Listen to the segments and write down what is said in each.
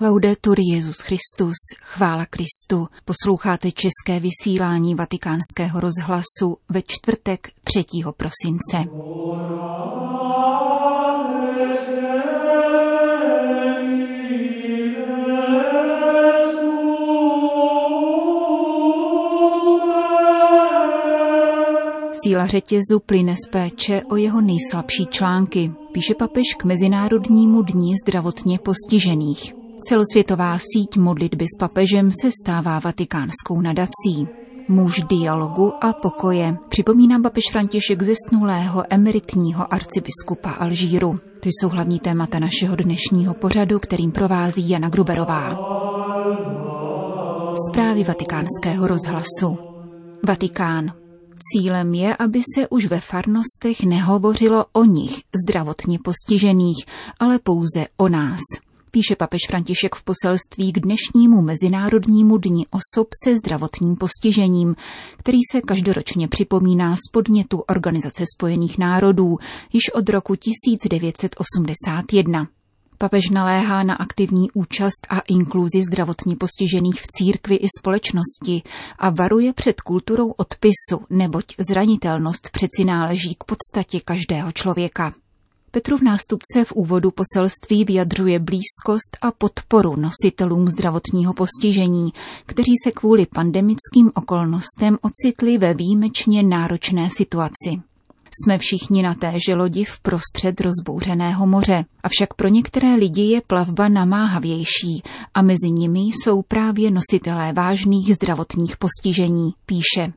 Laudetur Jezus Christus, chvála Kristu. Posloucháte české vysílání Vatikánského rozhlasu ve čtvrtek 3. prosince. Síla řetězu plyne z péče o jeho nejslabší články, píše papež k Mezinárodnímu dní zdravotně postižených. Celosvětová síť modlitby s papežem se stává vatikánskou nadací. Muž dialogu a pokoje, připomíná papež František zesnulého emeritního arcibiskupa Alžíru. To jsou hlavní témata našeho dnešního pořadu, kterým provází Jana Gruberová. Zprávy vatikánského rozhlasu. Vatikán. Cílem je, aby se už ve farnostech nehovořilo o nich, zdravotně postižených, ale pouze o nás píše papež František v poselství k dnešnímu Mezinárodnímu dni osob se zdravotním postižením, který se každoročně připomíná z podnětu Organizace spojených národů již od roku 1981. Papež naléhá na aktivní účast a inkluzi zdravotně postižených v církvi i společnosti a varuje před kulturou odpisu, neboť zranitelnost přeci náleží k podstatě každého člověka. Petrův nástupce v úvodu poselství vyjadřuje blízkost a podporu nositelům zdravotního postižení, kteří se kvůli pandemickým okolnostem ocitli ve výjimečně náročné situaci. Jsme všichni na téže lodi v prostřed rozbouřeného moře, avšak pro některé lidi je plavba namáhavější a mezi nimi jsou právě nositelé vážných zdravotních postižení, píše.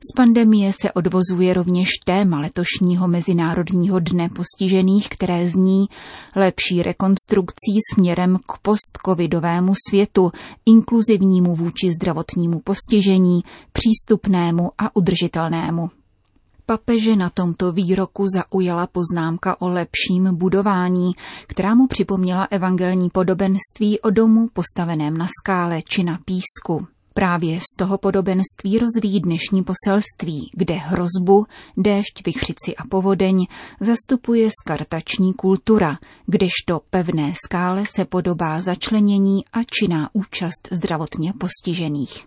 Z pandemie se odvozuje rovněž téma letošního Mezinárodního dne postižených, které zní lepší rekonstrukcí směrem k postcovidovému světu, inkluzivnímu vůči zdravotnímu postižení, přístupnému a udržitelnému. Papeže na tomto výroku zaujala poznámka o lepším budování, která mu připomněla evangelní podobenství o domu postaveném na skále či na písku. Právě z toho podobenství rozvíjí dnešní poselství, kde hrozbu, déšť, vychřici a povodeň zastupuje skartační kultura, kdežto pevné skále se podobá začlenění a činná účast zdravotně postižených.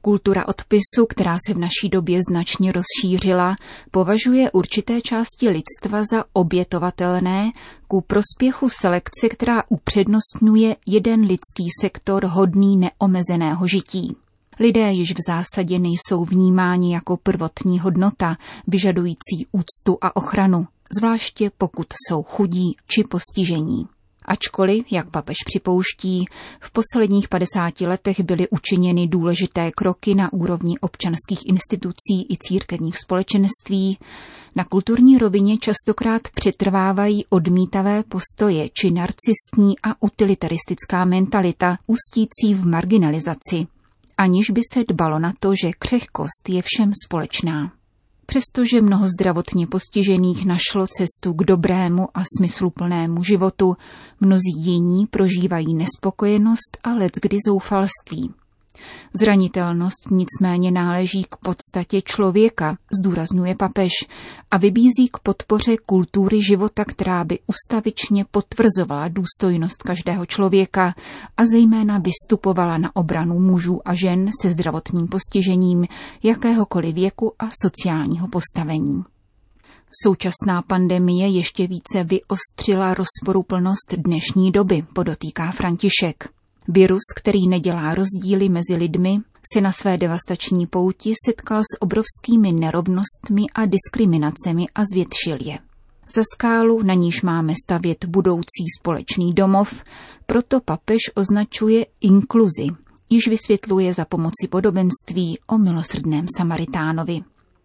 Kultura odpisu, která se v naší době značně rozšířila, považuje určité části lidstva za obětovatelné ku prospěchu selekce, která upřednostňuje jeden lidský sektor hodný neomezeného žití. Lidé již v zásadě nejsou vnímáni jako prvotní hodnota, vyžadující úctu a ochranu, zvláště pokud jsou chudí či postižení. Ačkoliv, jak papež připouští, v posledních 50 letech byly učiněny důležité kroky na úrovni občanských institucí i církevních společenství, na kulturní rovině častokrát přetrvávají odmítavé postoje či narcistní a utilitaristická mentalita ústící v marginalizaci, aniž by se dbalo na to, že křehkost je všem společná. Přestože mnoho zdravotně postižených našlo cestu k dobrému a smysluplnému životu, mnozí jiní prožívají nespokojenost a leckdy zoufalství. Zranitelnost nicméně náleží k podstatě člověka, zdůrazňuje papež, a vybízí k podpoře kultury života, která by ustavičně potvrzovala důstojnost každého člověka a zejména vystupovala na obranu mužů a žen se zdravotním postižením jakéhokoliv věku a sociálního postavení. Současná pandemie ještě více vyostřila rozporuplnost dnešní doby, podotýká František. Virus, který nedělá rozdíly mezi lidmi, se na své devastační pouti setkal s obrovskými nerovnostmi a diskriminacemi a zvětšil je. Za skálu, na níž máme stavět budoucí společný domov, proto papež označuje inkluzi, již vysvětluje za pomoci podobenství o milosrdném Samaritánovi.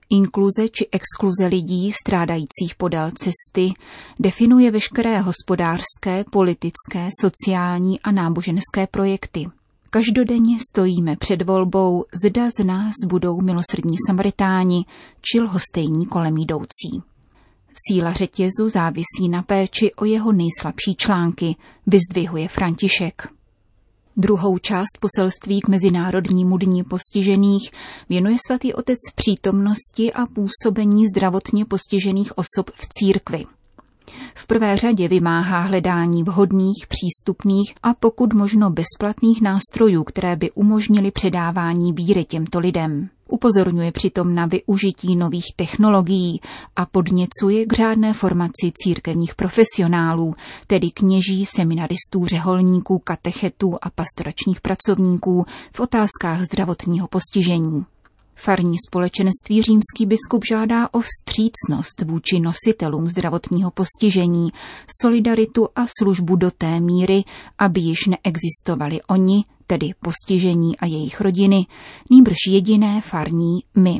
Inkluze či exkluze lidí strádajících podél cesty definuje veškeré hospodářské, politické, sociální a náboženské projekty. Každodenně stojíme před volbou, zda z nás budou milosrdní samaritáni či lhostejní kolem jdoucí. Síla řetězu závisí na péči o jeho nejslabší články, vyzdvihuje František. Druhou část poselství k Mezinárodnímu dní postižených věnuje svatý otec přítomnosti a působení zdravotně postižených osob v církvi. V prvé řadě vymáhá hledání vhodných, přístupných a pokud možno bezplatných nástrojů, které by umožnily předávání víry těmto lidem. Upozorňuje přitom na využití nových technologií a podněcuje k řádné formaci církevních profesionálů, tedy kněží, seminaristů, řeholníků, katechetů a pastoračních pracovníků v otázkách zdravotního postižení. Farní společenství římský biskup žádá o vstřícnost vůči nositelům zdravotního postižení, solidaritu a službu do té míry, aby již neexistovali oni, tedy postižení a jejich rodiny, nýbrž jediné farní my.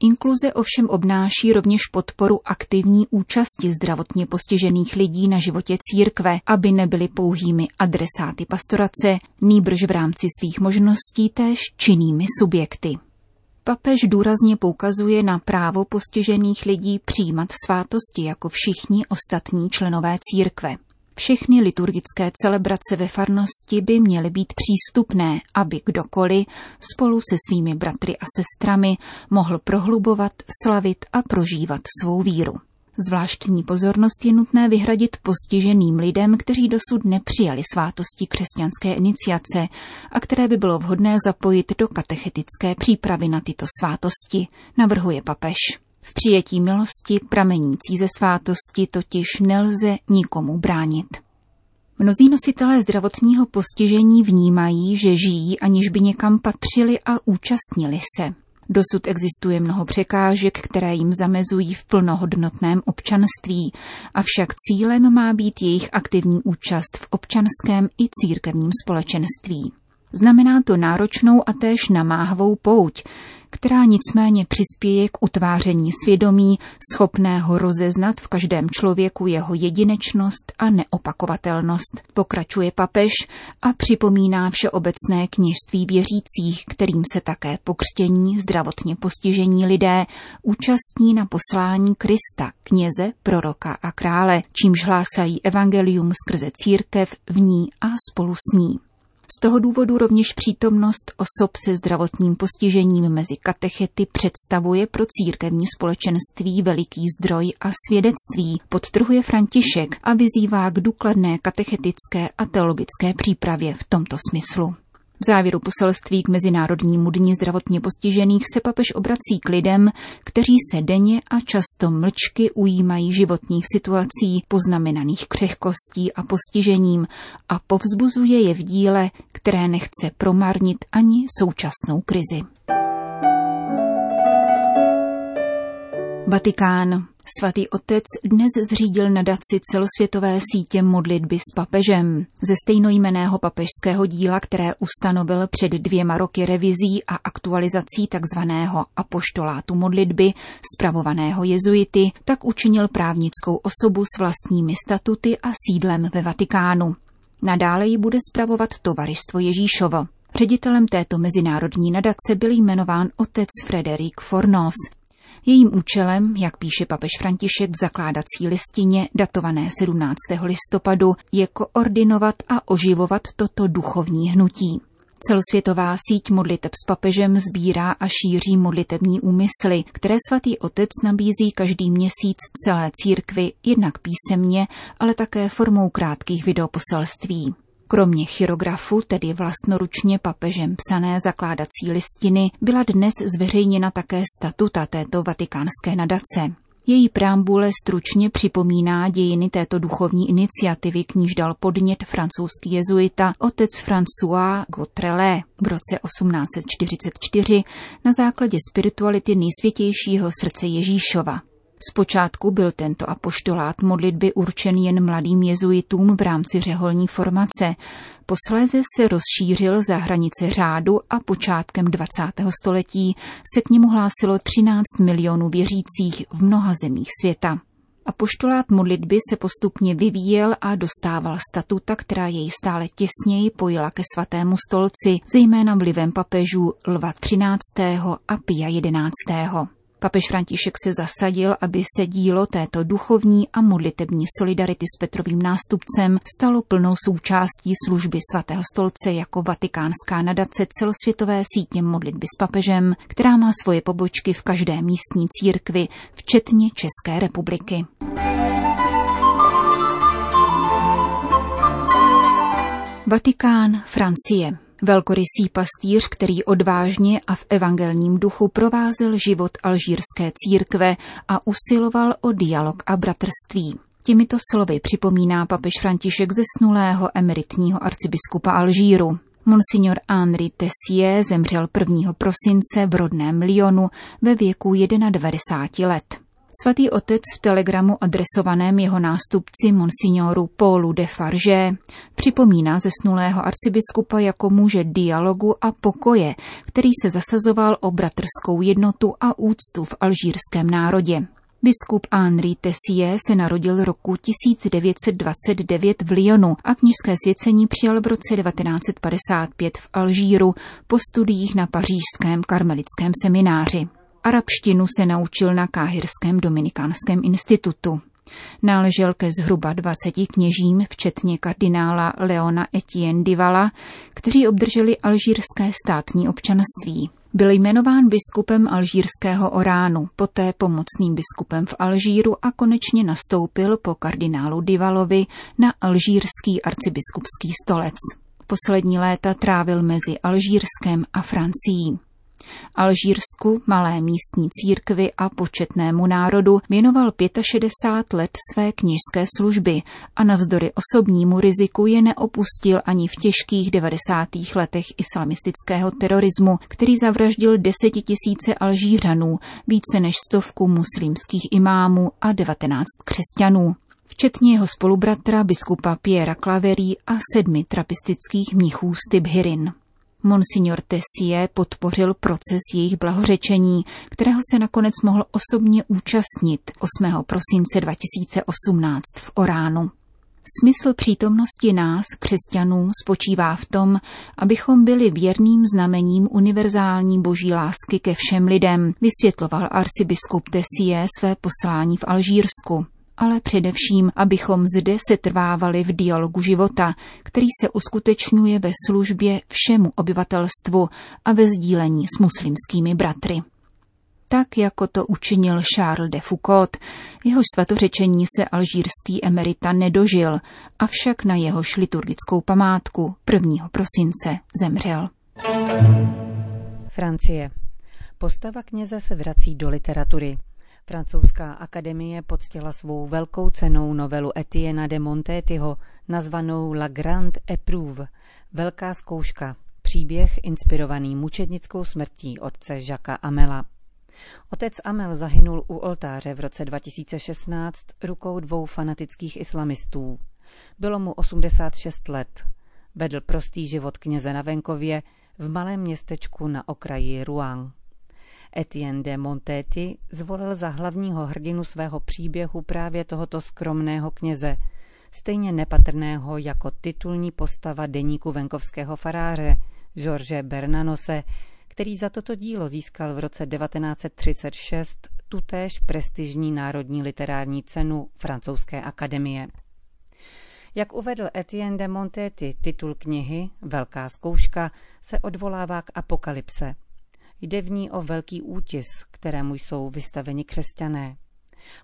Inkluze ovšem obnáší rovněž podporu aktivní účasti zdravotně postižených lidí na životě církve, aby nebyli pouhými adresáty pastorace, nýbrž v rámci svých možností též činnými subjekty. Papež důrazně poukazuje na právo postižených lidí přijímat svátosti jako všichni ostatní členové církve. Všechny liturgické celebrace ve farnosti by měly být přístupné, aby kdokoliv spolu se svými bratry a sestrami mohl prohlubovat, slavit a prožívat svou víru. Zvláštní pozornost je nutné vyhradit postiženým lidem, kteří dosud nepřijali svátosti křesťanské iniciace a které by bylo vhodné zapojit do katechetické přípravy na tyto svátosti, navrhuje papež. V přijetí milosti pramenící ze svátosti totiž nelze nikomu bránit. Mnozí nositelé zdravotního postižení vnímají, že žijí, aniž by někam patřili a účastnili se. Dosud existuje mnoho překážek, které jim zamezují v plnohodnotném občanství, avšak cílem má být jejich aktivní účast v občanském i církevním společenství. Znamená to náročnou a též namáhavou pouť, která nicméně přispěje k utváření svědomí, schopného rozeznat v každém člověku jeho jedinečnost a neopakovatelnost, pokračuje papež a připomíná všeobecné kněžství věřících, kterým se také pokřtění zdravotně postižení lidé účastní na poslání Krista, kněze, proroka a krále, čímž hlásají evangelium skrze církev v ní a spolu s ní. Z toho důvodu rovněž přítomnost osob se zdravotním postižením mezi katechety představuje pro církevní společenství veliký zdroj a svědectví, podtrhuje František a vyzývá k důkladné katechetické a teologické přípravě v tomto smyslu. V závěru poselství k Mezinárodnímu dní zdravotně postižených se papež obrací k lidem, kteří se denně a často mlčky ujímají životních situací poznamenaných křehkostí a postižením a povzbuzuje je v díle, které nechce promarnit ani současnou krizi. Vatikán. Svatý otec dnes zřídil nadaci celosvětové sítě modlitby s papežem. Ze stejnojmeného papežského díla, které ustanovil před dvěma roky revizí a aktualizací tzv. apoštolátu modlitby, spravovaného jezuity, tak učinil právnickou osobu s vlastními statuty a sídlem ve Vatikánu. Nadále ji bude spravovat Tovaristvo Ježíšovo. Ředitelem této mezinárodní nadace byl jmenován otec Frederik Fornos. Jejím účelem, jak píše papež František v zakládací listině datované 17. listopadu, je koordinovat a oživovat toto duchovní hnutí. Celosvětová síť modliteb s papežem sbírá a šíří modlitební úmysly, které svatý otec nabízí každý měsíc celé církvi, jednak písemně, ale také formou krátkých videoposelství. Kromě chirografu, tedy vlastnoručně papežem psané zakládací listiny, byla dnes zveřejněna také statuta této vatikánské nadace. Její preambule stručně připomíná dějiny této duchovní iniciativy, k níž dal podnět francouzský jezuita otec François Gautrelé v roce 1844 na základě spirituality nejsvětějšího srdce Ježíšova. Zpočátku byl tento apoštolát modlitby určen jen mladým jezuitům v rámci řeholní formace. Posléze se rozšířil za hranice řádu a počátkem 20. století se k němu hlásilo 13 milionů věřících v mnoha zemích světa. Apoštolát modlitby se postupně vyvíjel a dostával statuta, která jej stále těsněji pojila ke svatému stolci, zejména vlivem papežů Lva 13. a Pia 11. Papež František se zasadil, aby se dílo této duchovní a modlitební solidarity s Petrovým nástupcem stalo plnou součástí služby svatého stolce jako vatikánská nadace celosvětové sítě modlitby s papežem, která má svoje pobočky v každé místní církvi, včetně České republiky. Vatikán, Francie. Velkorysý pastýř, který odvážně a v evangelním duchu provázel život alžírské církve a usiloval o dialog a bratrství. Těmito slovy připomíná papež František zesnulého emeritního arcibiskupa Alžíru. Monsignor Henri Tessier zemřel 1. prosince v rodném Lyonu ve věku 91 let. Svatý otec v telegramu adresovaném jeho nástupci monsignoru Paulu de Farge připomíná zesnulého arcibiskupa jako muže dialogu a pokoje, který se zasazoval o bratrskou jednotu a úctu v alžírském národě. Biskup Henri Tessier se narodil roku 1929 v Lyonu a knižské svěcení přijal v roce 1955 v Alžíru po studiích na pařížském karmelickém semináři. Arabštinu se naučil na Káhirském dominikánském institutu. Náležel ke zhruba 20 kněžím, včetně kardinála Leona Etienne Divala, kteří obdrželi alžírské státní občanství. Byl jmenován biskupem alžírského Oránu, poté pomocným biskupem v Alžíru a konečně nastoupil po kardinálu Divalovi na alžírský arcibiskupský stolec. Poslední léta trávil mezi Alžírskem a Francií. Alžírsku, malé místní církvi a početnému národu věnoval 65 let své kněžské služby a navzdory osobnímu riziku je neopustil ani v těžkých 90. letech islamistického terorismu, který zavraždil desetitisíce Alžířanů, více než stovku muslimských imámů a 19 křesťanů včetně jeho spolubratra biskupa Piera Claverí a sedmi trapistických mnichů z Tibhirin. Monsignor Tessie podpořil proces jejich blahořečení, kterého se nakonec mohl osobně účastnit 8. prosince 2018 v Oránu. Smysl přítomnosti nás, křesťanů, spočívá v tom, abychom byli věrným znamením univerzální boží lásky ke všem lidem, vysvětloval arcibiskup Tessie své poslání v Alžírsku ale především, abychom zde se trvávali v dialogu života, který se uskutečňuje ve službě všemu obyvatelstvu a ve sdílení s muslimskými bratry. Tak, jako to učinil Charles de Foucault, jehož svatořečení se alžírský emerita nedožil, avšak na jehož liturgickou památku 1. prosince zemřel. Francie. Postava kněze se vrací do literatury. Francouzská akademie poctila svou velkou cenou novelu Etienne de Montétyho, nazvanou La Grande Épreuve, Velká zkouška, příběh inspirovaný mučednickou smrtí otce Žaka Amela. Otec Amel zahynul u oltáře v roce 2016 rukou dvou fanatických islamistů. Bylo mu 86 let. Vedl prostý život kněze na venkově v malém městečku na okraji Rouen. Etienne de Monteti zvolil za hlavního hrdinu svého příběhu právě tohoto skromného kněze, stejně nepatrného jako titulní postava deníku venkovského faráře George Bernanose, který za toto dílo získal v roce 1936 tutéž prestižní národní literární cenu Francouzské akademie. Jak uvedl Etienne de Monteti, titul knihy Velká zkouška se odvolává k apokalypse – Jde v ní o velký útis, kterému jsou vystaveni křesťané.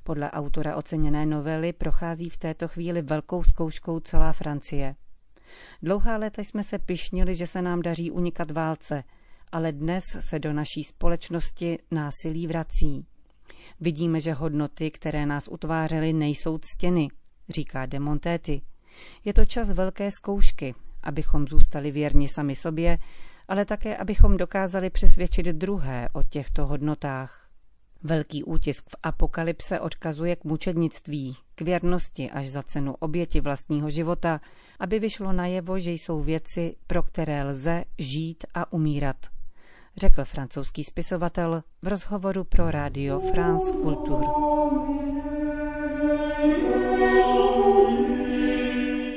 Podle autora oceněné novely prochází v této chvíli velkou zkouškou celá Francie. Dlouhá léta jsme se pišnili, že se nám daří unikat válce, ale dnes se do naší společnosti násilí vrací. Vidíme, že hodnoty, které nás utvářely, nejsou ctěny, říká de Montéty. Je to čas velké zkoušky, abychom zůstali věrni sami sobě ale také, abychom dokázali přesvědčit druhé o těchto hodnotách. Velký útisk v apokalypse odkazuje k mučednictví, k věrnosti až za cenu oběti vlastního života, aby vyšlo najevo, že jsou věci, pro které lze žít a umírat, řekl francouzský spisovatel v rozhovoru pro Radio France Culture.